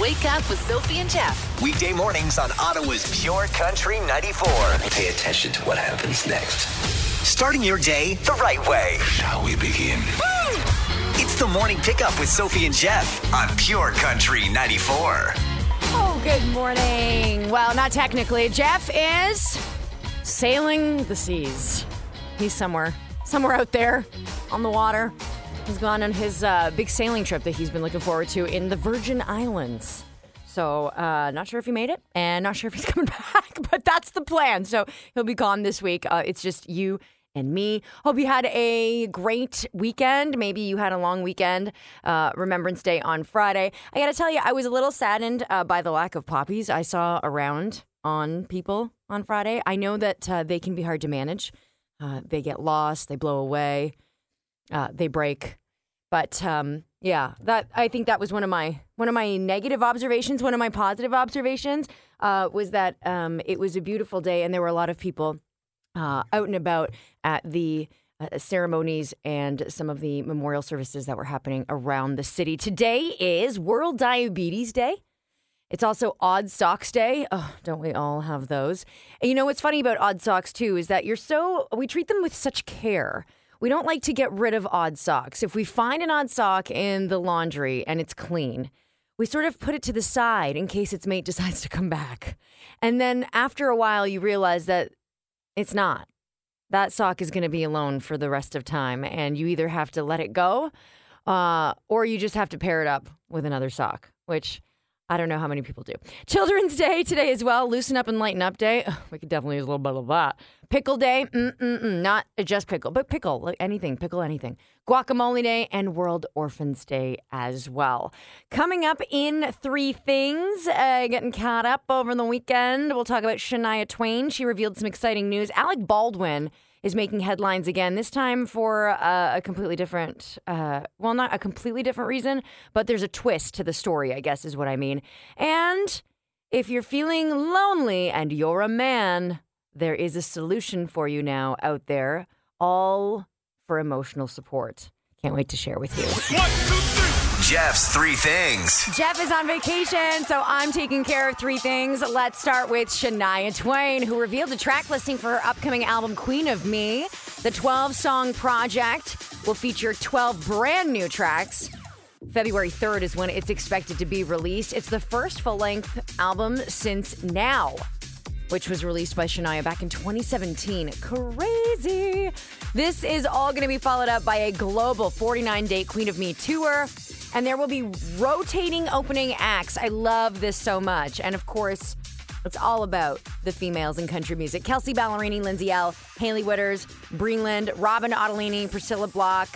Wake up with Sophie and Jeff. Weekday mornings on Ottawa's Pure Country 94. Pay attention to what happens next. Starting your day the right way. Shall we begin? It's the morning pickup with Sophie and Jeff on Pure Country 94. Oh, good morning. Well, not technically. Jeff is sailing the seas. He's somewhere, somewhere out there on the water. He's gone on his uh, big sailing trip that he's been looking forward to in the Virgin Islands. So, uh, not sure if he made it and not sure if he's coming back, but that's the plan. So, he'll be gone this week. Uh, it's just you and me. Hope you had a great weekend. Maybe you had a long weekend. Uh, Remembrance Day on Friday. I got to tell you, I was a little saddened uh, by the lack of poppies I saw around on people on Friday. I know that uh, they can be hard to manage. Uh, they get lost, they blow away, uh, they break. But um, yeah, that I think that was one of my one of my negative observations. One of my positive observations uh, was that um, it was a beautiful day and there were a lot of people uh, out and about at the uh, ceremonies and some of the memorial services that were happening around the city. Today is World Diabetes Day. It's also Odd Socks Day. Oh, don't we all have those? And you know what's funny about odd socks too is that you're so we treat them with such care. We don't like to get rid of odd socks. If we find an odd sock in the laundry and it's clean, we sort of put it to the side in case its mate decides to come back. And then after a while, you realize that it's not. That sock is going to be alone for the rest of time, and you either have to let it go, uh, or you just have to pair it up with another sock, which I don't know how many people do. Children's Day today as well. Loosen up and lighten up day. We could definitely use a little bit of that. Pickle Day. Mm-mm-mm. Not just pickle, but pickle. Like anything. Pickle anything. Guacamole Day and World Orphans Day as well. Coming up in three things. Uh, getting caught up over the weekend. We'll talk about Shania Twain. She revealed some exciting news. Alec Baldwin is making headlines again, this time for uh, a completely different, uh, well, not a completely different reason, but there's a twist to the story, I guess is what I mean. And if you're feeling lonely and you're a man, there is a solution for you now out there, all for emotional support. Can't wait to share with you. Jeff's three things. Jeff is on vacation, so I'm taking care of three things. Let's start with Shania Twain, who revealed a track listing for her upcoming album, Queen of Me. The 12 song project will feature 12 brand new tracks. February 3rd is when it's expected to be released. It's the first full length album since Now, which was released by Shania back in 2017. Crazy. This is all going to be followed up by a global 49 date Queen of Me tour and there will be rotating opening acts. I love this so much. And of course, it's all about the females in country music. Kelsea Ballerini, Lindsay Ell, Hailey Whitters, Breland, Robyn Ottolini, Priscilla Block,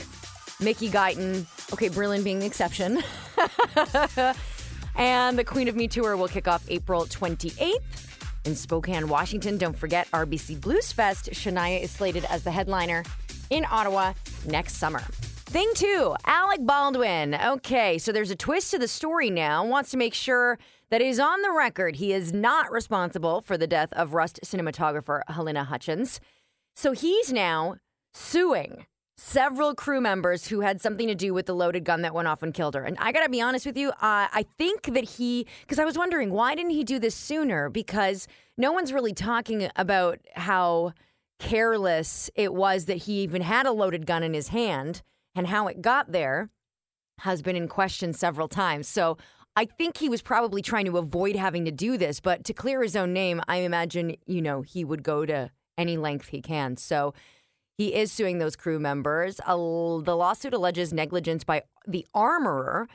Mickey Guyton. Okay, Breland being the exception. and the Queen of Me tour will kick off April 28th in Spokane, Washington. Don't forget RBC Blues Fest. Shania is slated as the headliner in Ottawa next summer. Thing two, Alec Baldwin. Okay, so there's a twist to the story now. Wants to make sure that he's on the record. He is not responsible for the death of Rust cinematographer Halyna Hutchins. So he's now suing several crew members who had something to do with the loaded gun that went off and killed her. And I gotta be honest with you, uh, I think that he, because I was wondering why didn't he do this sooner? Because no one's really talking about how careless it was that he even had a loaded gun in his hand and how it got there has been in question several times. So I think he was probably trying to avoid having to do this, but to clear his own name, I imagine, you know, he would go to any length he can. So he is suing those crew members. The lawsuit alleges negligence by the armorer,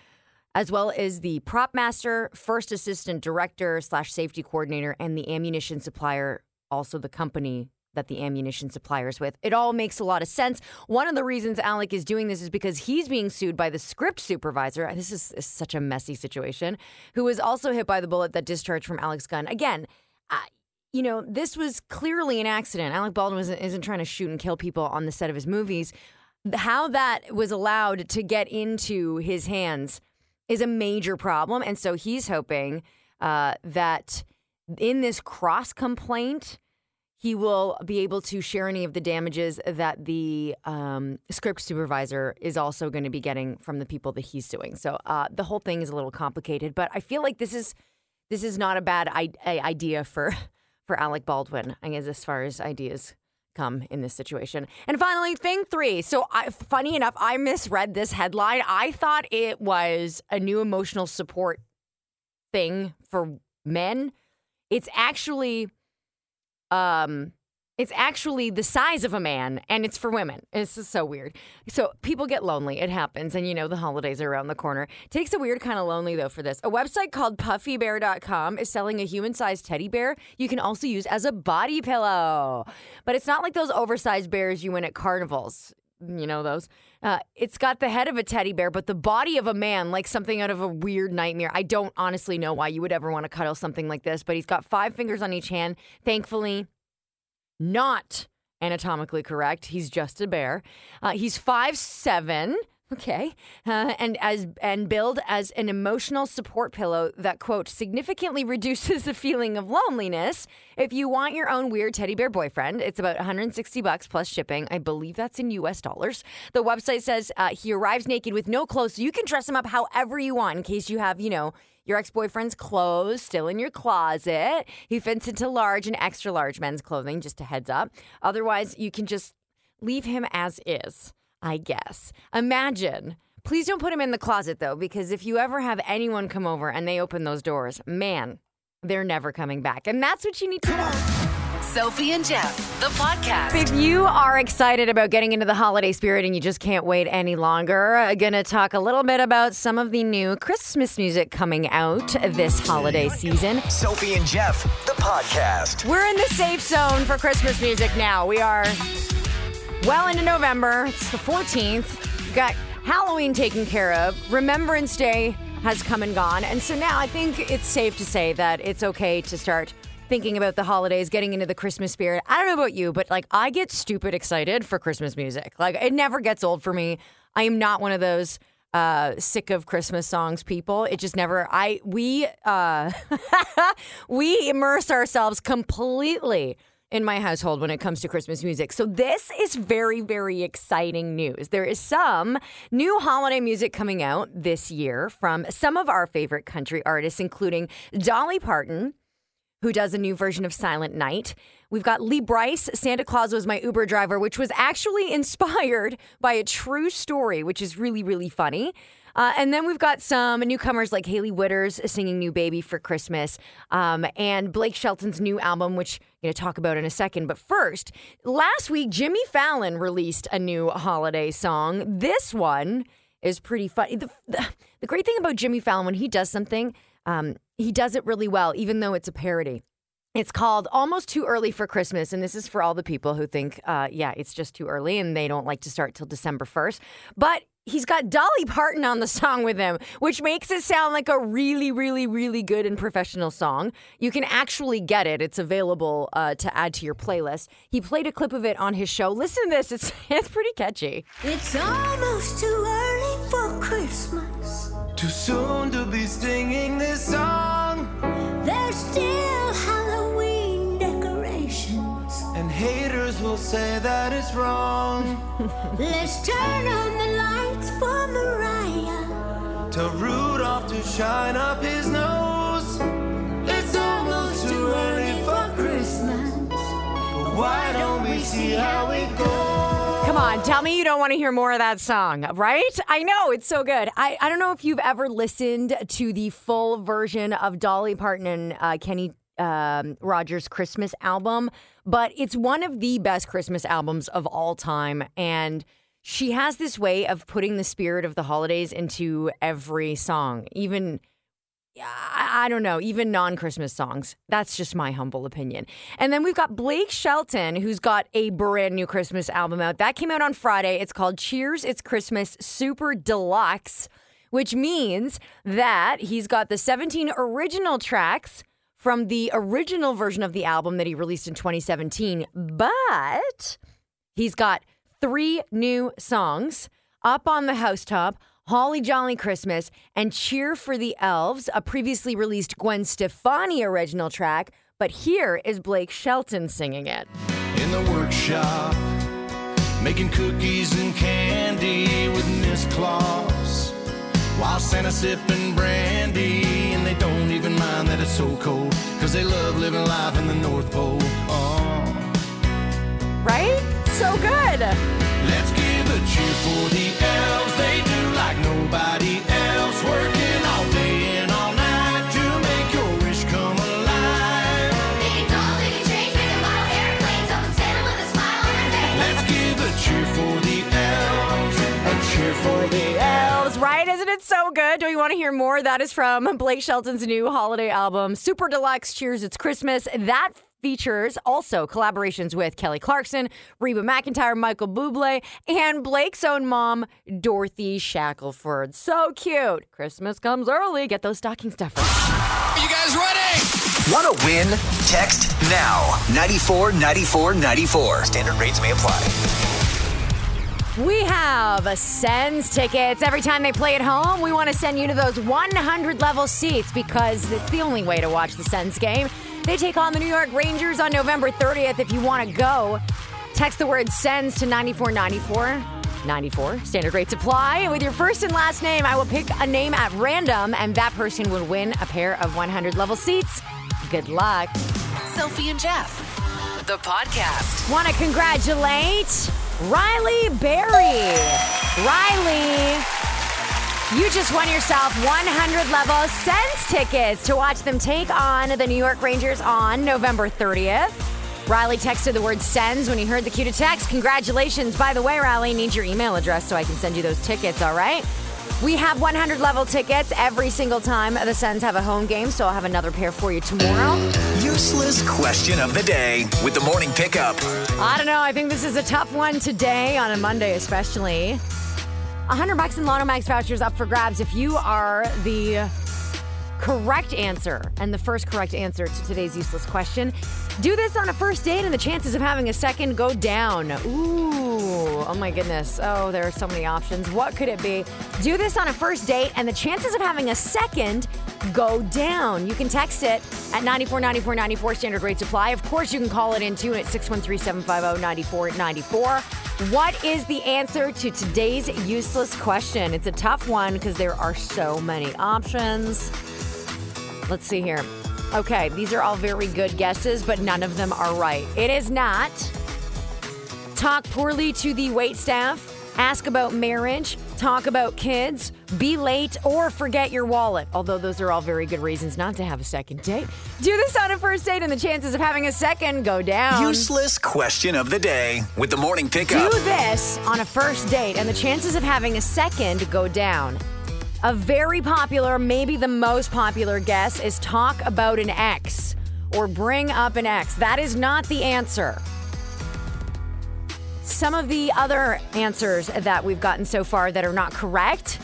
as well as the prop master, first assistant director slash safety coordinator, and the ammunition supplier, also the company that the ammunition suppliers with. It all makes a lot of sense. One of the reasons Alec is doing this is because he's being sued by the script supervisor. This is, is such a messy situation. Who was also hit by the bullet that discharged from Alec's gun. Again, you know, this was clearly an accident. Alec Baldwin isn't, isn't trying to shoot and kill people on the set of his movies. How that was allowed to get into his hands is a major problem. And so he's hoping uh, that in this cross complaint, he will be able to share any of the damages that the um, script supervisor is also going to be getting from the people that he's suing. So uh, the whole thing is a little complicated, but I feel like this is this is not a bad idea for for Alec Baldwin. I guess as far as ideas come in this situation. And finally, thing three. So, I, funny enough, I misread this headline. I thought it was a new emotional support thing for men. It's actually um it's actually the size of a man and it's for women. This is so weird. So people get lonely. It happens. And you know, the holidays are around the corner. takes a weird kind of lonely though for this. A website called puffybear.com is selling a human sized teddy bear you can also use as a body pillow. But it's not like those oversized bears you win at carnivals. You know those? Uh, it's got the head of a teddy bear, but the body of a man, like something out of a weird nightmare. I don't honestly know why you would ever want to cuddle something like this, but he's got five fingers on each hand. Thankfully, not anatomically correct. He's just a bear. Uh, he's five seven. Okay, uh, and as and billed as an emotional support pillow that quote significantly reduces the feeling of loneliness. If you want your own weird teddy bear boyfriend, it's about 160 bucks plus shipping. I believe that's in U.S. dollars. The website says uh, he arrives naked with no clothes, so you can dress him up however you want in case you have you know your ex boyfriend's clothes still in your closet. He fits into large and extra large men's clothing, just a heads up. Otherwise, you can just leave him as is, I guess. Imagine. Please don't put him in the closet though, because if you ever have anyone come over and they open those doors, man, they're never coming back. And that's what you need to know. Sophie and Jeff, the podcast. If you are excited about getting into the holiday spirit and you just can't wait any longer, uh, I'm going to talk a little bit about some of the new Christmas music coming out this holiday season. Sophie and Jeff, the podcast. We're in the safe zone for Christmas music now. We are well into November. It's the 14th. We've got Halloween taken care of. Remembrance Day has come and gone. And so now I think it's safe to say that it's okay to start thinking about the holidays, getting into the Christmas spirit. I don't know about you, but like I get stupid excited for Christmas music. Like it never gets old for me. I am not one of those uh sick of christmas songs people it just never i we uh we immerse ourselves completely in my household when it comes to christmas music so this is very very exciting news there is some new holiday music coming out this year from some of our favorite country artists including dolly parton who does a new version of Silent Night. We've got Lee Brice, Santa Claus was my Uber driver, which was actually inspired by a true story, which is really, really funny. Uh, and then we've got some newcomers like Hailey Whitters singing New Baby for Christmas, um, and Blake Shelton's new album, which I'm going to talk about in a second. But first, last week, Jimmy Fallon released a new holiday song. This one is pretty funny. The, the, the great thing about Jimmy Fallon, when he does something, um, he does it really well, even though it's a parody. It's called Almost Too Early for Christmas. And this is for all the people who think, uh, yeah, it's just too early and they don't like to start till December 1st. But he's got Dolly Parton on the song with him, which makes it sound like a really, really, really good and professional song. You can actually get it. It's available uh, to add to your playlist. He played a clip of it on his show. Listen to this. It's, it's pretty catchy. It's almost too early for Christmas. Too soon to be singing this song. Haters will say that it's wrong. Let's turn on the lights for Mariah. Tell Rudolph to shine up his nose. It's almost too early for Christmas. But why don't we see how it goes? Come on, tell me you don't want to hear more of that song, right? I know, it's so good. I, I don't know if you've ever listened to the full version of Dolly Parton and uh, Kenny um, Rogers' Christmas album, but it's one of the best Christmas albums of all time. And she has this way of putting the spirit of the holidays into every song, even. I don't know, even non Christmas songs. That's just my humble opinion. And then we've got Blake Shelton, who's got a brand new Christmas album out. That came out on Friday. It's called Cheers, It's Christmas Super Deluxe, which means that he's got the 17 original tracks from the original version of the album that he released in 2017. But he's got three new songs up on the housetop. Holly Jolly Christmas and Cheer for the Elves, a previously released Gwen Stefani original track. But here is Blake Shelton singing it. in the workshop, making cookies and candy with Miss Claus. While Santa's sipping brandy, and they don't even mind that it's so cold, cause they love living life in the North Pole. Oh. Right? So good. Let's give a cheer for the elves. They do like nobody right? So good? Do you want to hear more? That is from Blake Shelton's new holiday album, Super Deluxe Cheers It's Christmas. That features also collaborations with Kelly Clarkson, Reba McEntire, Michael Bublé, and Blake's own mom, Dorothy Shackleford. So cute. Christmas comes early. Get those stocking stuffers. Are you guys ready? Want to win? Text now 94 94 94. Standard rates may apply. We have Sens tickets. Every time they play at home, we want to send you to those 100 level seats because it's the only way to watch the Sens game. They take on the New York Rangers on November 30th. If you want to go, text the word Sens to 9494. 94. Standard rates apply. And with your first and last name, I will pick a name at random, and that person will win a pair of 100 level seats. Good luck. Sophie and Jeff, the podcast. Want to congratulate Riley Berry. Riley, you just won yourself 100 level Sens tickets to watch them take on the New York Rangers on November 30th. Riley texted the word Sens when he heard the cue to text. Congratulations. By the way, Riley, need your email address so I can send you those tickets, all right? We have 100 level tickets every single time the Sens have a home game, so I'll have another pair for you tomorrow. Useless question of the day with the morning pickup. I don't know. I think this is a tough one today on a Monday, especially. 100 bucks in Lotto Max vouchers up for grabs if you are the correct answer and the first correct answer to today's useless question. Do this on a first date and the chances of having a second go down. Ooh, oh my goodness. Oh, there are so many options. What could it be? Do this on a first date and the chances of having a second go down. You can text it at 949494 standard rates apply. Of course, you can call it in too at 613-750-9494. What is the answer to today's useless question? It's a tough one because there are so many options. Let's see here. Okay, these are all very good guesses, but none of them are right. It is not talk poorly to the wait staff, ask about marriage, talk about kids, be late, or forget your wallet. Although those are all very good reasons not to have a second date. Do this on a first date, and the chances of having a second go down. Useless question of the day with the morning pickup. Do this on a first date, and the chances of having a second go down. A very popular, maybe the most popular guess is talk about an ex or bring up an ex. That is not the answer. Some of the other answers that we've gotten so far that are not correct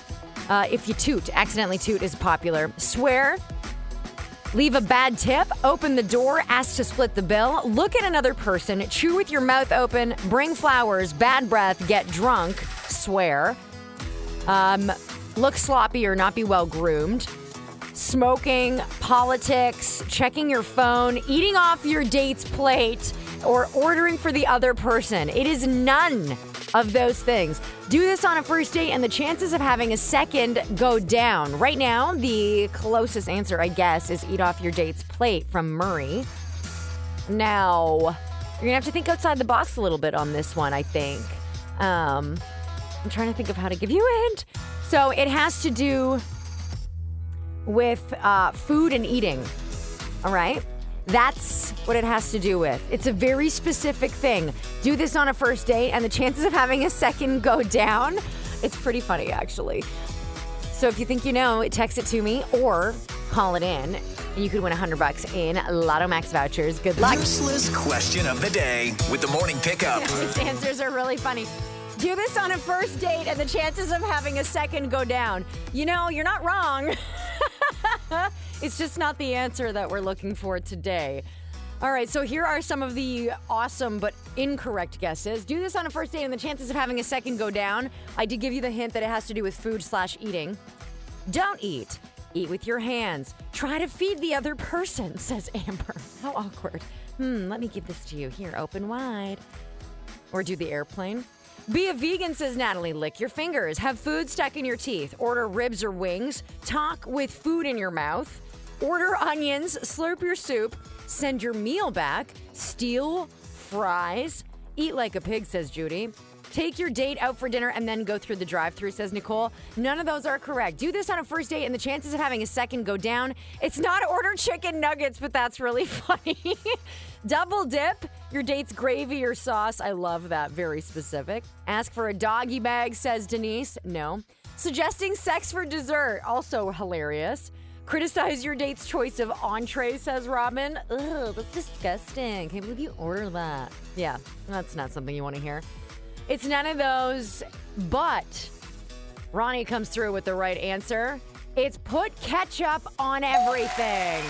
uh, if you toot, accidentally toot is popular. Swear, Leave a bad tip, open the door, ask to split the bill, look at another person, chew with your mouth open, bring flowers, bad breath, get drunk, swear, um, look sloppy or not be well groomed, smoking, politics, checking your phone, eating off your date's plate, or ordering for the other person. It is none of those things. Do this on a first date, and the chances of having a second go down. Right now, the closest answer, I guess, is eat off your date's plate from Murray. Now, you're gonna have to think outside the box a little bit on this one, I think. Um, I'm trying to think of how to give you a hint. So it has to do with uh, food and eating. All right? That's what it has to do with. It's a very specific thing. Do this on a first date, and the chances of having a second go down. It's pretty funny, actually. So if you think you know, text it to me or call it in, and you could win 100 bucks in Lotto Max vouchers. Good luck. Useless question of the day with the morning pickup. These answers are really funny. Do this on a first date, and the chances of having a second go down. You know, you're not wrong. it's just not the answer that we're looking for today. All right, so here are some of the awesome but incorrect guesses. Do this on a first date, and the chances of having a second go down. I did give you the hint that it has to do with food slash eating. Don't eat. Eat with your hands. Try to feed the other person, says Amber. How awkward. Hmm, let me give this to you. Here, open wide. Or do the airplane. Be a vegan, says Natalie. Lick your fingers. Have food stuck in your teeth. Order ribs or wings. Talk with food in your mouth. Order onions. Slurp your soup. Send your meal back. Steal fries. Eat like a pig, says Judy. Take your date out for dinner and then go through the drive through, says Nicole. None of those are correct. Do this on a first date and the chances of having a second go down. It's not order chicken nuggets, but that's really funny. Double dip your date's gravy or sauce. I love that. Very specific. Ask for a doggy bag, says Denise. No. Suggesting sex for dessert. Also hilarious. Criticize your date's choice of entree, says Robin. Ugh, that's disgusting. Can't believe you order that. Yeah, that's not something you want to hear. It's none of those, but Ronnie comes through with the right answer. It's put ketchup on everything.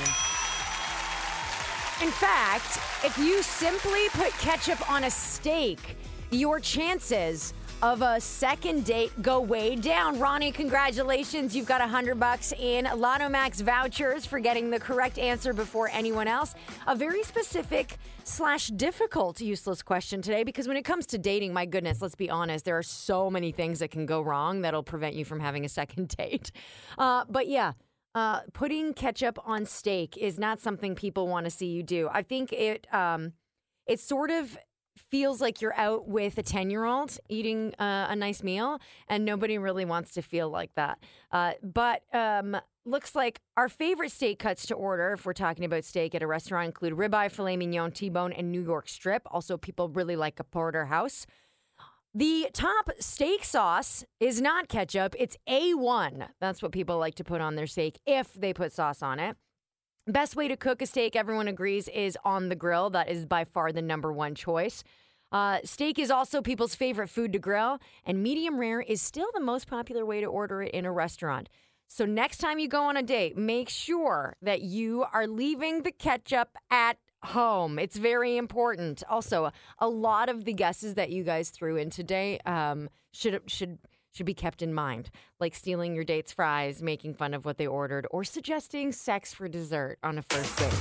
In fact, if you simply put ketchup on a steak, your chances of a second date go way down. Ronnie, congratulations. You've got a hundred bucks in Lotto Max vouchers for getting the correct answer before anyone else. A very specific slash difficult useless question today because when it comes to dating, my goodness, let's be honest, there are so many things that can go wrong that'll prevent you from having a second date. Uh, but yeah. Uh, putting ketchup on steak is not something people want to see you do. I think it um, it sort of feels like you're out with a 10 year old eating uh, a nice meal, and nobody really wants to feel like that. Uh, but um, looks like our favorite steak cuts to order, if we're talking about steak at a restaurant, include ribeye, filet mignon, T bone, and New York strip. Also, people really like a porterhouse. The top steak sauce is not ketchup, it's A1. That's what people like to put on their steak if they put sauce on it. Best way to cook a steak, everyone agrees, is on the grill. That is by far the number one choice. Uh, steak is also people's favorite food to grill, and medium rare is still the most popular way to order it in a restaurant. So, next time you go on a date, make sure that you are leaving the ketchup at home. It's very important. Also, a lot of the guesses that you guys threw in today um, should should should be kept in mind, like stealing your date's fries, making fun of what they ordered, or suggesting sex for dessert on a first date.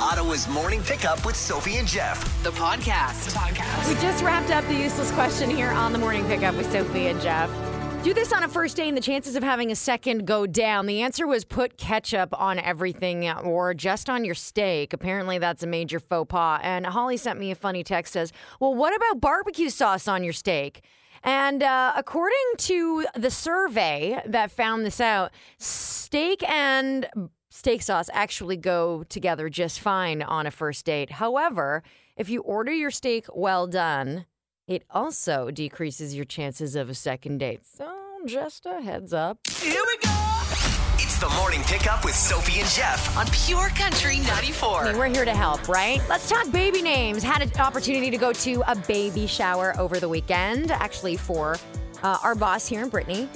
Ottawa's morning pickup with Sophie and Jeff. The podcast. the podcast. We just wrapped up the useless question here on the morning pickup with Sophie and Jeff. Do this on a first date and the chances of having a second go down. The answer was put ketchup on everything or just on your steak. Apparently, that's a major faux pas. And Holly sent me a funny text says, Well, what about barbecue sauce on your steak? And uh, according to the survey that found this out, steak and steak sauce actually go together just fine on a first date. However, if you order your steak well done, it also decreases your chances of a second date. So, just a heads up. Here we go. It's the morning pickup with Sophie and Jeff. On Pure Country 94. I mean, we're here to help, right? Let's talk baby names. Had an opportunity to go to a baby shower over the weekend, actually, for uh, our boss here in Brittany.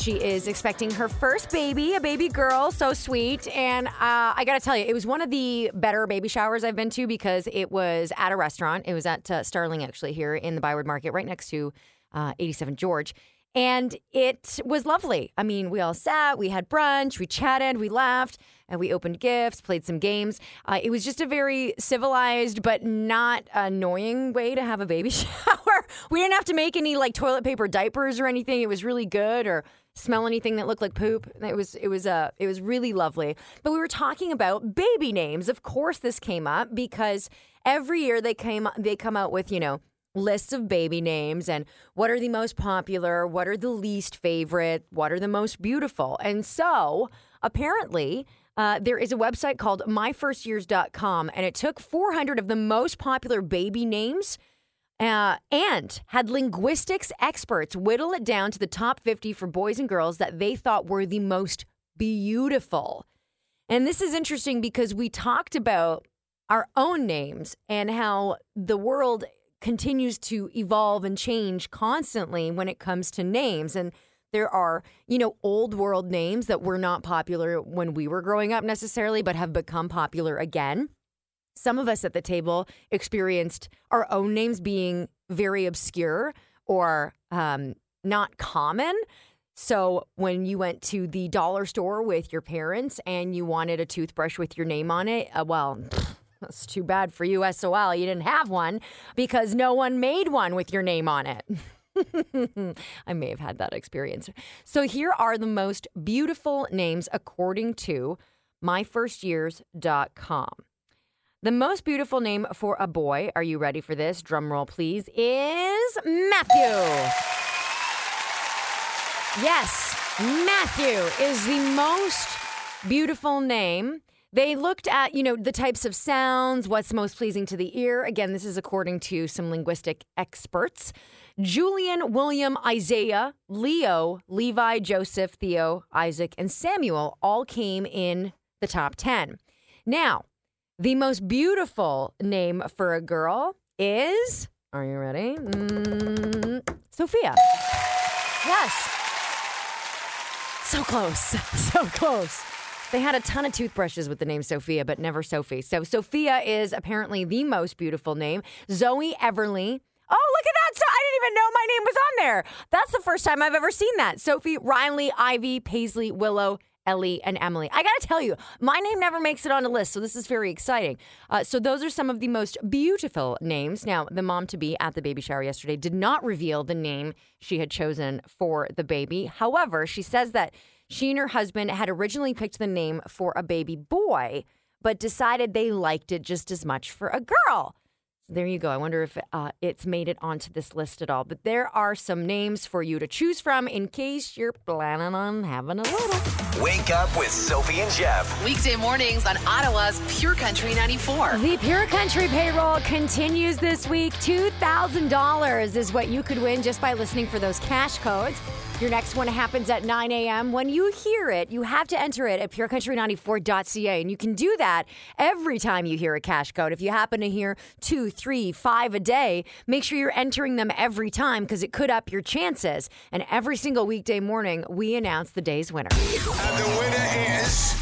She is expecting her first baby, a baby girl, so sweet. And uh, I got to tell you, it was one of the better baby showers I've been to because it was at a restaurant. It was at uh, Starling, actually, here in the Byward Market, right next to uh, 87 George. And it was lovely. I mean, we all sat, we had brunch, we chatted, we laughed, and we opened gifts, played some games. Uh, it was just a very civilized but not annoying way to have a baby shower. we didn't have to make any like toilet paper diapers or anything. It was really good or smell anything that looked like poop. It was it was uh it was really lovely. But we were talking about baby names. Of course this came up because every year they came they come out with, you know, lists of baby names and what are the most popular, what are the least favorite, what are the most beautiful. And so apparently, uh, there is a website called myfirstyears.com, and it took 400 of the most popular baby names uh, and had linguistics experts whittle it down to the top 50 for boys and girls that they thought were the most beautiful. And this is interesting because we talked about our own names and how the world continues to evolve and change constantly when it comes to names. And there are, you know, old world names that were not popular when we were growing up necessarily, but have become popular again. Some of us at the table experienced our own names being very obscure or um, not common. So when you went to the dollar store with your parents and you wanted a toothbrush with your name on it, uh, well, that's too bad for you, SOL. You didn't have one because no one made one with your name on it. I may have had that experience. So here are the most beautiful names according to myfirstyears.com. The most beautiful name for a boy, are you ready for this? Drum roll, please, is Matthew. Yes, Matthew is the most beautiful name. They looked at, you know, the types of sounds, what's most pleasing to the ear. Again, this is according to some linguistic experts. Julian, William, Isaiah, Leo, Levi, Joseph, Theo, Isaac, and Samuel all came in the top 10. Now, the most beautiful name for a girl is, are you ready? Mm, Sophia. Yes. So close. So close. They had a ton of toothbrushes with the name Sophia, but never Sophie. So Sophia is apparently the most beautiful name. Zoe Everly. Oh, look at that. So I didn't even know my name was on there. That's the first time I've ever seen that. Sophie, Riley, Ivy, Paisley, Willow, Ellie, and Emily. I gotta tell you, my name never makes it on a list, so this is very exciting. Uh, so those are some of the most beautiful names. Now, the mom to be at the baby shower yesterday did not reveal the name she had chosen for the baby. However, she says that she and her husband had originally picked the name for a baby boy, but decided they liked it just as much for a girl. There you go. I wonder if uh, it's made it onto this list at all. But there are some names for you to choose from in case you're planning on having a little. Wake up with Sophie and Jeff. Weekday mornings on Ottawa's Pure Country 94. The Pure Country payroll continues this week. $2,000 is what you could win just by listening for those cash codes. Your next one happens at 9 a.m. When you hear it, you have to enter it at purecountry94.ca. And you can do that every time you hear a cash code. If you happen to hear two, three, five a day, make sure you're entering them every time because it could up your chances. And every single weekday morning, we announce the day's winner. And the winner is.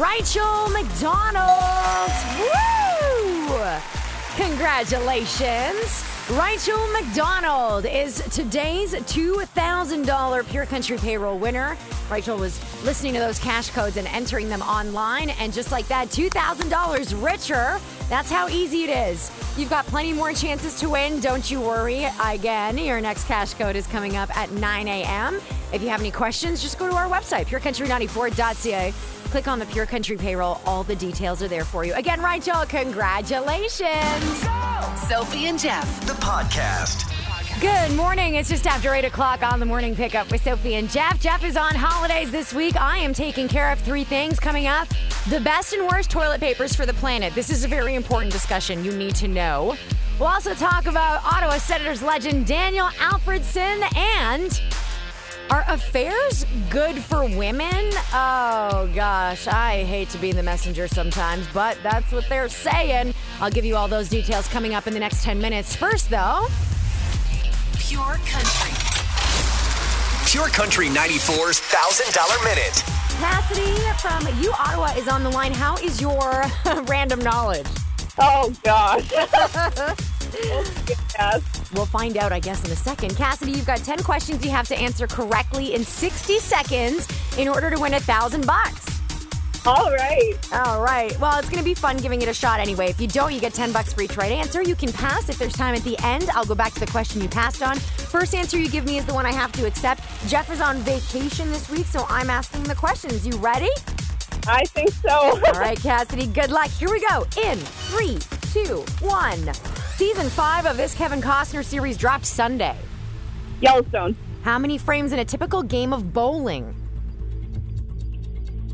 Rachel McDonald. Woo! Congratulations. Rachel McDonald is today's $2,000 Pure Country payroll winner. Rachel was listening to those cash codes and entering them online, and just like that, $2,000 richer. That's how easy it is. You've got plenty more chances to win. Don't you worry. Again, your next cash code is coming up at 9 a.m. If you have any questions, just go to our website, purecountry94.ca. Click on the Pure Country payroll. All the details are there for you. Again, Rachel, congratulations. Sophie and Jeff. The podcast. Good morning. It's just after 8 o'clock on the morning pickup with Sophie and Jeff. Jeff is on holidays this week. I am taking care of three things coming up. The best and worst toilet papers for the planet. This is a very important discussion you need to know. We'll also talk about Ottawa Senators legend Daniel Alfredsson and are affairs good for women? Oh gosh, I hate to be the messenger sometimes, but that's what they're saying. I'll give you all those details coming up in the next 10 minutes. First, though, Pure Country. Pure Country 94's $1,000 minute. Cassidy from U Ottawa is on the line. How is your random knowledge? Oh gosh. Oh, yes. We'll find out, I guess, in a second. Cassidy, you've got 10 questions you have to answer correctly in 60 seconds in order to win a thousand bucks. All right. All right. Well, it's going to be fun giving it a shot anyway. If you don't, you get 10 bucks for each right answer. You can pass. If there's time at the end, I'll go back to the question you passed on. First answer you give me is the one I have to accept. Jeff is on vacation this week, so I'm asking the questions. You ready? I think so. All right, Cassidy, good luck. Here we go. In three, two, one. Season five of this Kevin Costner series dropped Sunday. Yellowstone. How many frames in a typical game of bowling?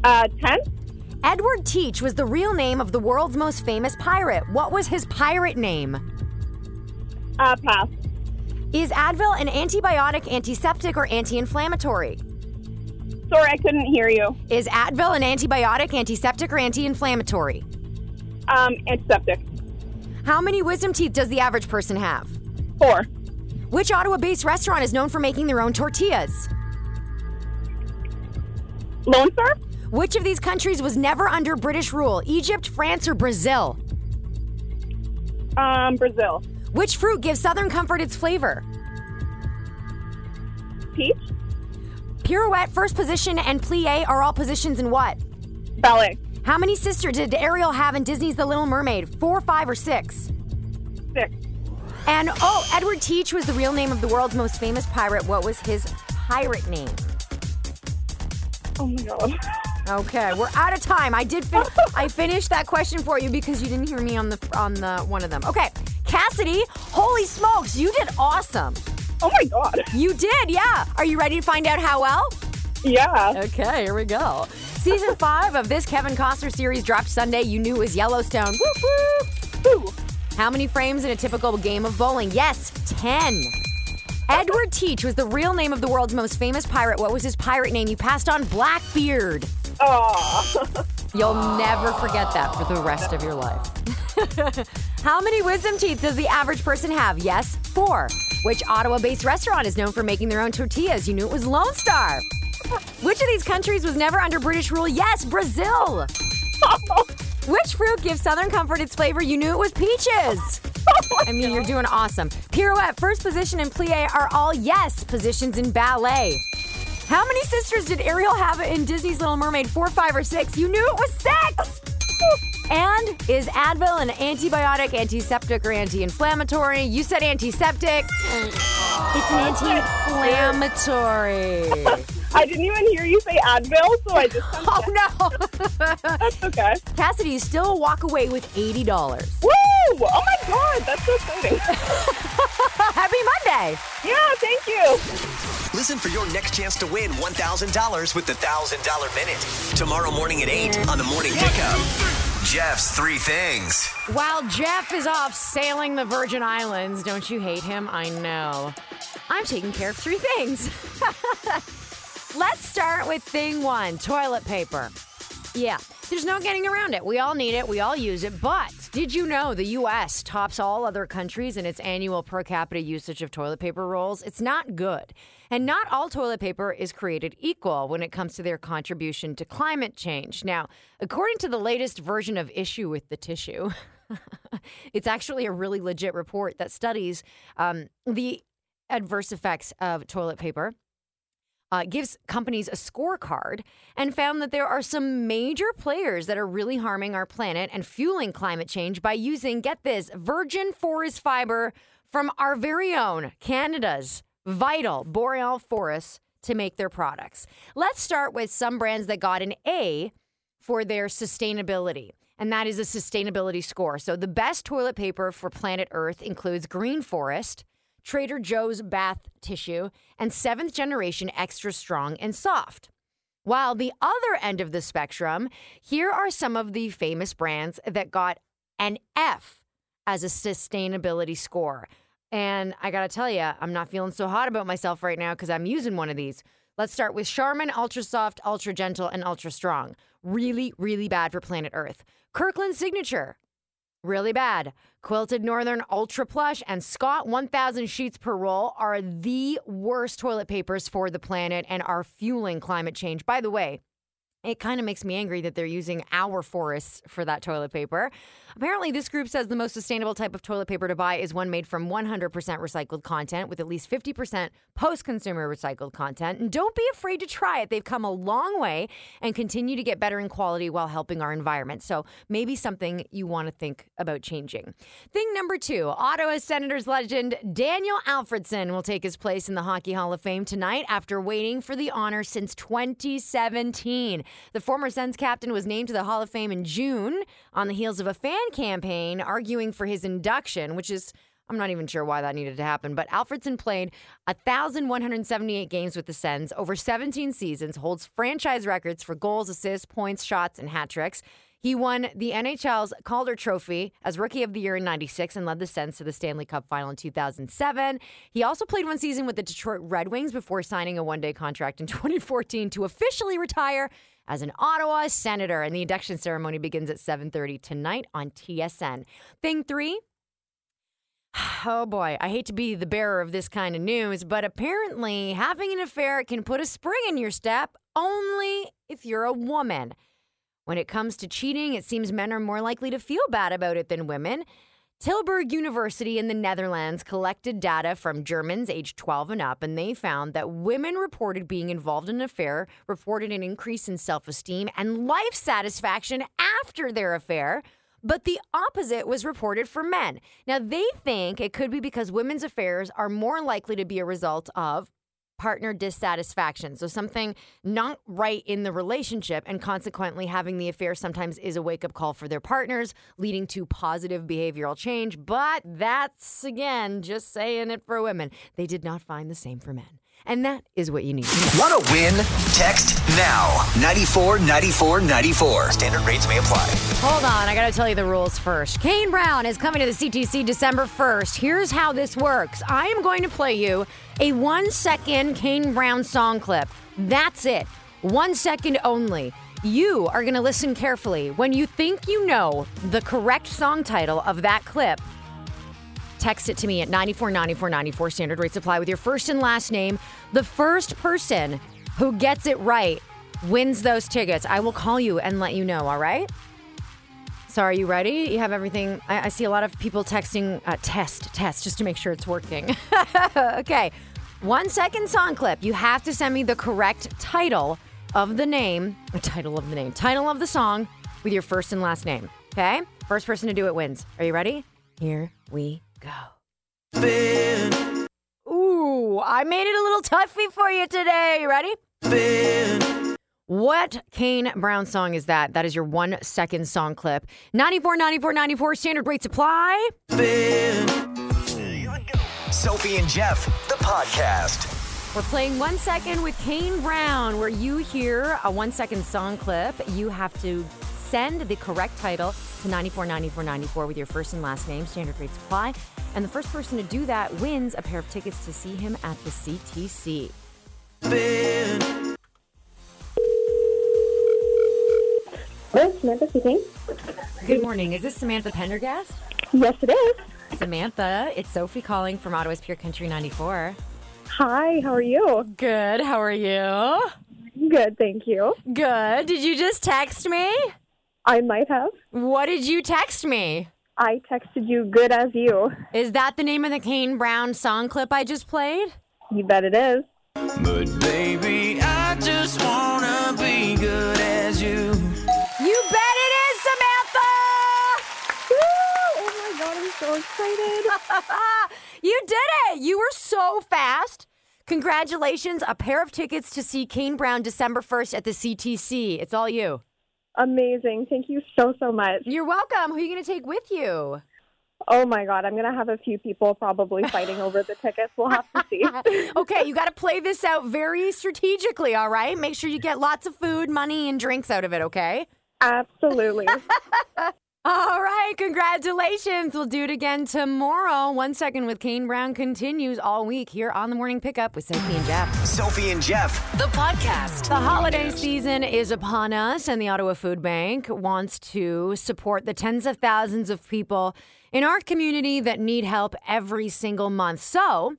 Uh, 10? Edward Teach was the real name of the world's most famous pirate. What was his pirate name? Uh, pass. Is Advil an antibiotic, antiseptic, or anti inflammatory? Sorry, I couldn't hear you. Is Advil an antibiotic, antiseptic, or anti inflammatory? Um, antiseptic. How many wisdom teeth does the average person have? Four. Which Ottawa based restaurant is known for making their own tortillas? Lone Star? Which of these countries was never under British rule? Egypt, France, or Brazil? Um, Brazil. Which fruit gives Southern Comfort its flavor? Peach. Pirouette, first position, and plie are all positions in what? Ballet. How many sisters did Ariel have in Disney's The Little Mermaid? Four, five, or six? Six. And oh, Edward Teach was the real name of the world's most famous pirate. What was his pirate name? Oh my god. Okay, we're out of time. I did. Fin- I finished that question for you because you didn't hear me on the on the one of them. Okay, Cassidy. Holy smokes, you did awesome. Oh my god. You did, yeah. Are you ready to find out how well? Yeah. Okay, here we go. Season five of this Kevin Costner series dropped Sunday. You knew it was Yellowstone. Whoop. Woo. How many frames in a typical game of bowling? Yes, 10. Edward Teach was the real name of the world's most famous pirate. What was his pirate name? You passed on Blackbeard. Aw. You'll never forget that for the rest of your life. How many wisdom teeth does the average person have? Yes, four. Which Ottawa based restaurant is known for making their own tortillas? You knew it was Lone Star. Which of these countries was never under British rule? Yes, Brazil. Which fruit gives Southern Comfort its flavor? You knew it was peaches. I mean, you're doing awesome. Pirouette, first position, and plie are all yes positions in ballet. How many sisters did Ariel have in Disney's Little Mermaid? Four, five, or six? You knew it was six! And is Advil an antibiotic, antiseptic, or anti inflammatory? You said antiseptic. It's an anti inflammatory. I didn't even hear you say Advil, so I just Oh no! That's okay. Cassidy, you still walk away with $80. Woo! Oh my god, that's so exciting. Happy Monday! yeah, thank you. Listen for your next chance to win $1,000 with the $1,000 Minute. Tomorrow morning at 8 on the Morning Pickup. Jeff's Three Things. While Jeff is off sailing the Virgin Islands, don't you hate him? I know. I'm taking care of three things. Let's start with thing one toilet paper. Yeah, there's no getting around it. We all need it, we all use it. But did you know the US tops all other countries in its annual per capita usage of toilet paper rolls? It's not good. And not all toilet paper is created equal when it comes to their contribution to climate change. Now, according to the latest version of Issue with the Tissue, it's actually a really legit report that studies um, the adverse effects of toilet paper uh, gives companies a scorecard and found that there are some major players that are really harming our planet and fueling climate change by using, get this, virgin forest fiber from our very own Canada's vital boreal forests to make their products. Let's start with some brands that got an A for their sustainability. And that is a sustainability score. So the best toilet paper for planet Earth includes Green Forest, Trader Joe's bath tissue, and seventh generation extra strong and soft. While the other end of the spectrum, here are some of the famous brands that got an F as a sustainability score. And I gotta tell you, I'm not feeling so hot about myself right now because I'm using one of these. Let's start with Charmin Ultra Soft, Ultra Gentle, and Ultra Strong. Really, really bad for planet Earth. Kirkland Signature, really bad. Quilted Northern Ultra Plush and Scott 1000 sheets per roll are the worst toilet papers for the planet and are fueling climate change. By the way, it kind of makes me angry that they're using our forests for that toilet paper. Apparently, this group says the most sustainable type of toilet paper to buy is one made from 100% recycled content with at least 50% post consumer recycled content. And don't be afraid to try it. They've come a long way and continue to get better in quality while helping our environment. So maybe something you want to think about changing. Thing number two Ottawa Senators legend Daniel Alfredsson will take his place in the Hockey Hall of Fame tonight after waiting for the honor since 2017. The former Sens captain was named to the Hall of Fame in June on the heels of a fan campaign arguing for his induction, which is I'm not even sure why that needed to happen, but Alfredsson played 1,178 games with the Sens over 17 seasons, holds franchise records for goals, assists, points, shots, and hat tricks. He won the NHL's Calder Trophy as Rookie of the Year in 96 and led the Sens to the Stanley Cup final in 2007. He also played one season with the Detroit Red Wings before signing a one day contract in 2014 to officially retire as an Ottawa Senator. And the induction ceremony begins at 7.30 tonight on TSN. Thing three, Oh boy, I hate to be the bearer of this kind of news, but apparently having an affair can put a spring in your step only if you're a woman. When it comes to cheating, it seems men are more likely to feel bad about it than women. Tilburg University in the Netherlands collected data from Germans aged 12 and up, and they found that women reported being involved in an affair reported an increase in self esteem and life satisfaction after their affair. But the opposite was reported for men. Now, they think it could be because women's affairs are more likely to be a result of partner dissatisfaction. So, something not right in the relationship, and consequently, having the affair sometimes is a wake up call for their partners, leading to positive behavioral change. But that's, again, just saying it for women. They did not find the same for men. And that is what you need to know. Want to win? Text now 94 94 94. Standard rates may apply. Hold on, I gotta tell you the rules first. Kane Brown is coming to the CTC December 1st. Here's how this works I am going to play you a one second Kane Brown song clip. That's it. One second only. You are gonna listen carefully. When you think you know the correct song title of that clip, text it to me at 949494 standard rate supply with your first and last name. The first person who gets it right wins those tickets. I will call you and let you know, all right? So are you ready? You have everything. I, I see a lot of people texting uh, test, test, just to make sure it's working. okay. One second song clip. You have to send me the correct title of the name, title of the name, title of the song with your first and last name. Okay? First person to do it wins. Are you ready? Here we go. Ooh, I made it a little toughy for you today. You ready? What Kane Brown song is that? That is your one second song clip. 94, 94, 94 standard rate supply. Sophie and Jeff, the podcast. We're playing one second with Kane Brown, where you hear a one second song clip. You have to send the correct title to 94, 94, 94 with your first and last name, standard rate supply. And the first person to do that wins a pair of tickets to see him at the CTC. Hello, Samantha speaking. Good morning. Is this Samantha Pendergast? Yes, it is. Samantha, it's Sophie calling from Ottawa's Pure Country 94. Hi, how are you? Good. How are you? Good, thank you. Good. Did you just text me? I might have. What did you text me? I texted you good as you. Is that the name of the Kane Brown song clip I just played? You bet it is. But baby, I just wanna be good as you. You bet it is, Samantha! Woo! Oh my god, I'm so excited. you did it! You were so fast. Congratulations, a pair of tickets to see Kane Brown December 1st at the CTC. It's all you. Amazing. Thank you so, so much. You're welcome. Who are you going to take with you? Oh my god, I'm going to have a few people probably fighting over the tickets. We'll have to see. okay, you got to play this out very strategically, all right? Make sure you get lots of food, money, and drinks out of it, okay? Absolutely. All right, congratulations. We'll do it again tomorrow. One second with Kane Brown continues all week here on the morning pickup with Sophie and Jeff. Sophie and Jeff. The podcast. The holiday season is upon us, and the Ottawa Food Bank wants to support the tens of thousands of people in our community that need help every single month. So,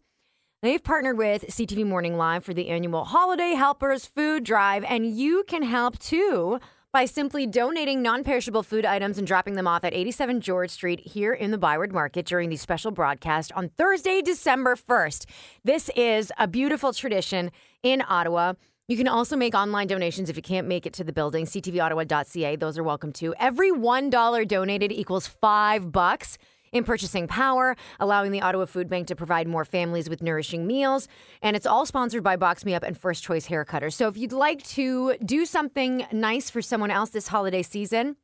They've partnered with CTV Morning Live for the annual Holiday Helpers Food Drive, and you can help too by simply donating non perishable food items and dropping them off at 87 George Street here in the Byward Market during the special broadcast on Thursday, December 1st. This is a beautiful tradition in Ottawa. You can also make online donations if you can't make it to the building. CTVOttawa.ca, those are welcome too. Every $1 donated equals five bucks in purchasing power, allowing the Ottawa Food Bank to provide more families with nourishing meals. And it's all sponsored by Box Me Up and First Choice Haircutters. So if you'd like to do something nice for someone else this holiday season,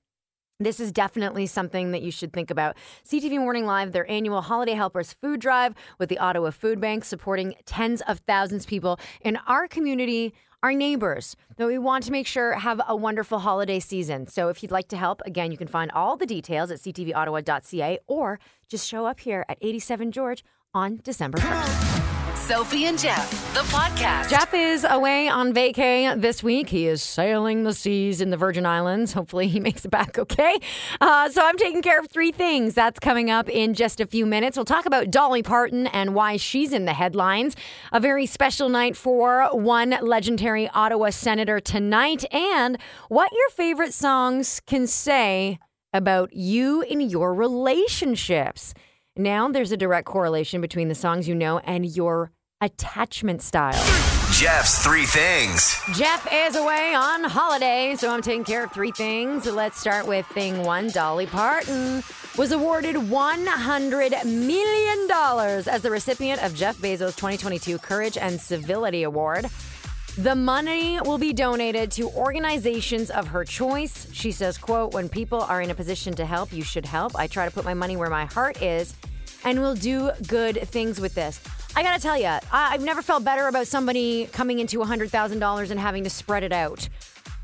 this is definitely something that you should think about. CTV Morning Live, their annual Holiday Helpers Food Drive with the Ottawa Food Bank, supporting tens of thousands of people in our community, our neighbors that we want to make sure have a wonderful holiday season. So if you'd like to help, again, you can find all the details at ctvottawa.ca or just show up here at 87 George on December 1st. Sophie and Jeff, the podcast. Jeff is away on vacay this week. He is sailing the seas in the Virgin Islands. Hopefully, he makes it back okay. Uh, so, I'm taking care of three things. That's coming up in just a few minutes. We'll talk about Dolly Parton and why she's in the headlines. A very special night for one legendary Ottawa senator tonight, and what your favorite songs can say about you in your relationships. Now, there's a direct correlation between the songs you know and your attachment style. Jeff's three things. Jeff is away on holiday, so I'm taking care of three things. Let's start with thing one. Dolly Parton was awarded $100 million as the recipient of Jeff Bezos' 2022 Courage and Civility Award. The money will be donated to organizations of her choice. She says, quote, when people are in a position to help, you should help. I try to put my money where my heart is and will do good things with this. I gotta tell you, I've never felt better about somebody coming into $100,000 and having to spread it out.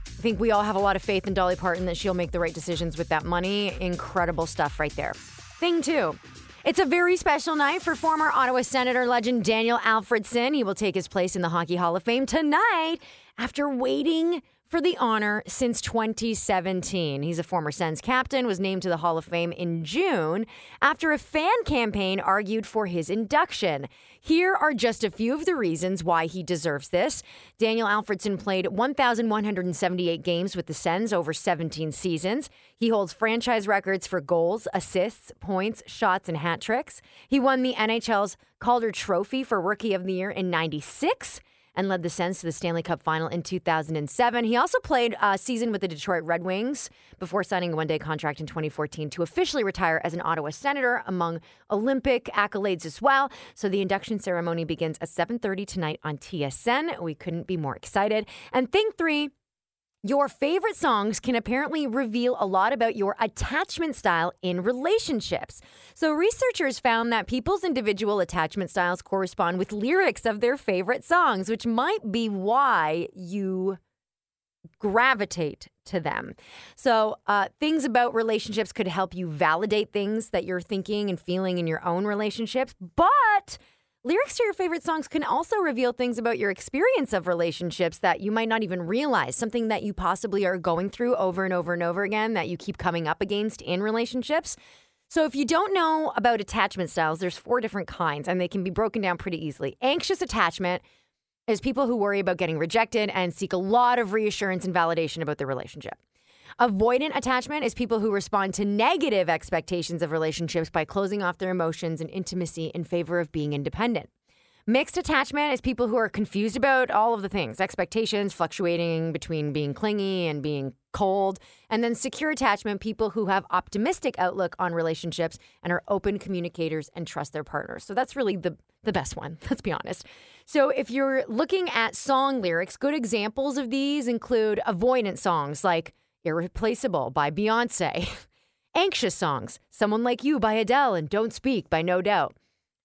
I think we all have a lot of faith in Dolly Parton that she'll make the right decisions with that money. Incredible stuff right there. Thing two. It's a very special night for former Ottawa Senator legend Daniel Alfredsson. He will take his place in the Hockey Hall of Fame tonight after waiting for the honor since 2017. He's a former Sens captain, was named to the Hall of Fame in June after a fan campaign argued for his induction. Here are just a few of the reasons why he deserves this. Daniel Alfredsson played 1,178 games with the Sens over 17 seasons. He holds franchise records for goals, assists, points, shots, and hat tricks. He won the NHL's Calder Trophy for Rookie of the Year in 96 and led the Sens to the Stanley Cup final in 2007. He also played a season with the Detroit Red Wings before signing a one day contract in 2014 to officially retire as an Ottawa Senator, among Olympic accolades as well. So the induction ceremony begins at 7.30 tonight on TSN. We couldn't be more excited. And thing three, your favorite songs can apparently reveal a lot about your attachment style in relationships. So, researchers found that people's individual attachment styles correspond with lyrics of their favorite songs, which might be why you gravitate to them. So, uh, things about relationships could help you validate things that you're thinking and feeling in your own relationships, but Lyrics to your favorite songs can also reveal things about your experience of relationships that you might not even realize, something that you possibly are going through over and over and over again that you keep coming up against in relationships. So, if you don't know about attachment styles, there's four different kinds and they can be broken down pretty easily. Anxious attachment is people who worry about getting rejected and seek a lot of reassurance and validation about their relationship. Avoidant attachment is people who respond to negative expectations of relationships by closing off their emotions and intimacy in favor of being independent. Mixed attachment is people who are confused about all of the things, expectations fluctuating between being clingy and being cold. And then secure attachment, people who have optimistic outlook on relationships and are open communicators and trust their partners. So that's really the the best one, let's be honest. So if you're looking at song lyrics, good examples of these include avoidant songs like Irreplaceable by Beyonce. Anxious songs, Someone Like You by Adele and Don't Speak by No Doubt.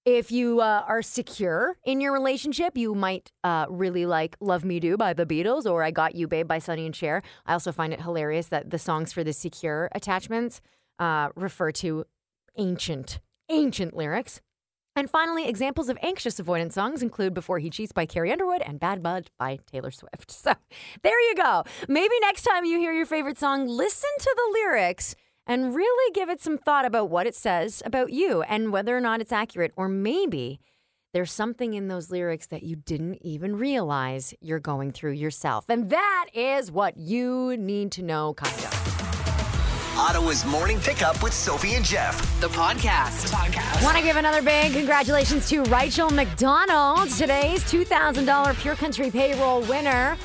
If you uh, are secure in your relationship, you might uh, really like Love Me Do by the Beatles or I Got You Babe by Sonny and Cher. I also find it hilarious that the songs for the secure attachments uh, refer to ancient, ancient lyrics. And finally, examples of anxious avoidance songs include Before He Cheats by Carrie Underwood and Bad Blood by Taylor Swift. So there you go. Maybe next time you hear your favorite song, listen to the lyrics and really give it some thought about what it says about you and whether or not it's accurate. Or maybe there's something in those lyrics that you didn't even realize you're going through yourself. And that is what you need to know, kind of. Ottawa's morning pickup with Sophie and Jeff. The podcast. The podcast. Want to give another big congratulations to Rachel McDonald, today's $2,000 Pure Country payroll winner.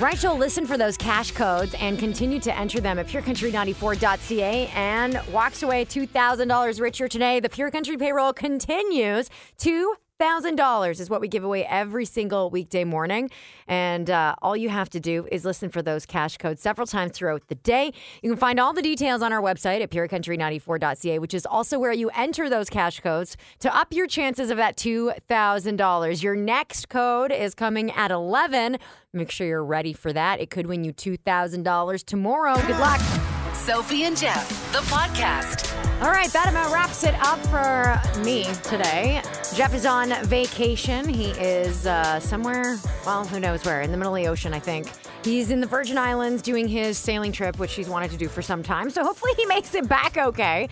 Rachel, listen for those cash codes and continue to enter them at purecountry94.ca and walks away $2,000 richer today. The Pure Country payroll continues to $1,000 is what we give away every single weekday morning. And uh, all you have to do is listen for those cash codes several times throughout the day. You can find all the details on our website at purecountry94.ca, which is also where you enter those cash codes to up your chances of that $2,000. Your next code is coming at 11. Make sure you're ready for that. It could win you $2,000 tomorrow. Good luck. Sophie and Jeff, the podcast. All right, that about wraps it up for me today. Jeff is on vacation. He is uh, somewhere, well, who knows where, in the middle of the ocean, I think. He's in the Virgin Islands doing his sailing trip, which he's wanted to do for some time. So hopefully he makes it back okay.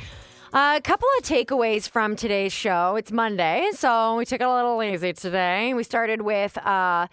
Uh, a couple of takeaways from today's show. It's Monday, so we took it a little easy today. We started with. Uh,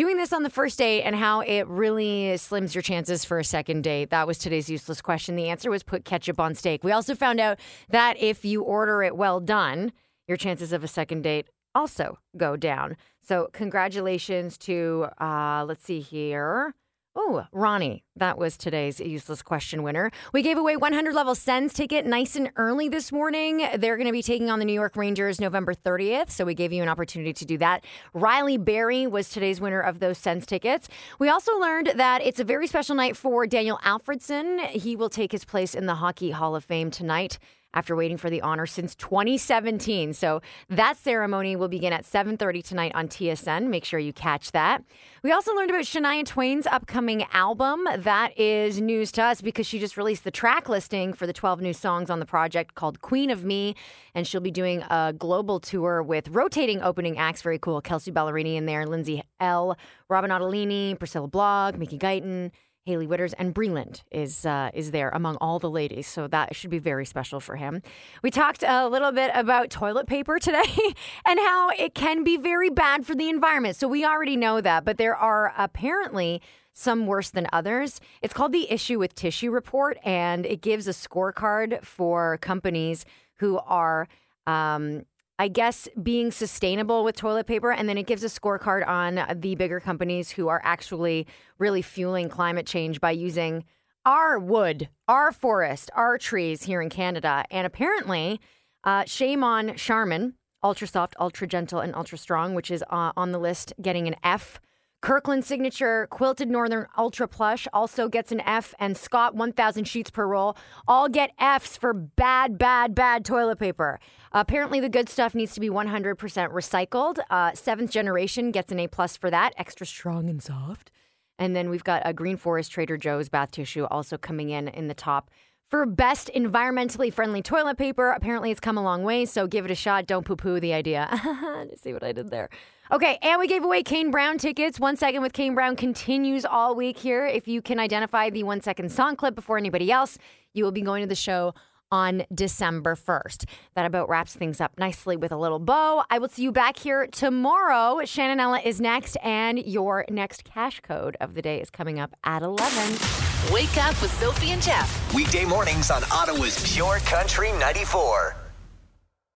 doing this on the first date and how it really slims your chances for a second date. That was today's useless question. The answer was put ketchup on steak. We also found out that if you order it well done, your chances of a second date also go down. So, congratulations to, uh, let's see here. Oh, Ronnie, that was today's useless question winner. We gave away 100 level Sens ticket nice and early this morning. They're going to be taking on the New York Rangers November 30th, so we gave you an opportunity to do that. Riley Berry was today's winner of those Sens tickets. We also learned that it's a very special night for Daniel Alfredsson. He will take his place in the Hockey Hall of Fame tonight after waiting for the honor since 2017. So that ceremony will begin at 7:30 tonight on TSN. Make sure you catch that. We also learned about Shania Twain's upcoming album. That is news to us because she just released the track listing for the 12 new songs on the project called Queen of Me, and she'll be doing a global tour with rotating opening acts. Very cool. Kelsea Ballerini in there, Lindsay Ell, Robyn Ottolini, Priscilla Block, Mickey Guyton. Hailey Whitters and Breland is uh, is there among all the ladies, so that should be very special for him. We talked a little bit about toilet paper today and how it can be very bad for the environment. So we already know that, but there are apparently some worse than others. It's called the Issue with Tissue Report, and it gives a scorecard for companies who are um, I guess, being sustainable with toilet paper. And then it gives a scorecard on the bigger companies who are actually really fueling climate change by using our wood, our forest, our trees here in Canada. And apparently, uh, shame on Charmin, Ultra Soft, Ultra Gentle, and Ultra Strong, which is uh, on the list, getting an F. Kirkland Signature Quilted Northern Ultra Plush also gets an F, and Scott 1000 sheets per roll all get Fs for bad, bad, bad toilet paper. apparently, the good stuff needs to be 100% recycled. Uh, seventh generation gets an A plus for that, extra strong and soft. And then we've got a Green Forest Trader Joe's bath tissue also coming in in the top. For best environmentally friendly toilet paper, apparently it's come a long way, so give it a shot. Don't poo poo the idea. See what I did there? Okay, and we gave away Kane Brown tickets. One Second with Kane Brown continues all week here. If you can identify the one second song clip before anybody else, you will be going to the show on December 1st. That about wraps things up nicely with a little bow. I will see you back here tomorrow. Shannonella is next, and your next cash code of the day is coming up at 11. Wake up with Sophie and Jeff. Weekday mornings on Ottawa's Pure Country 94.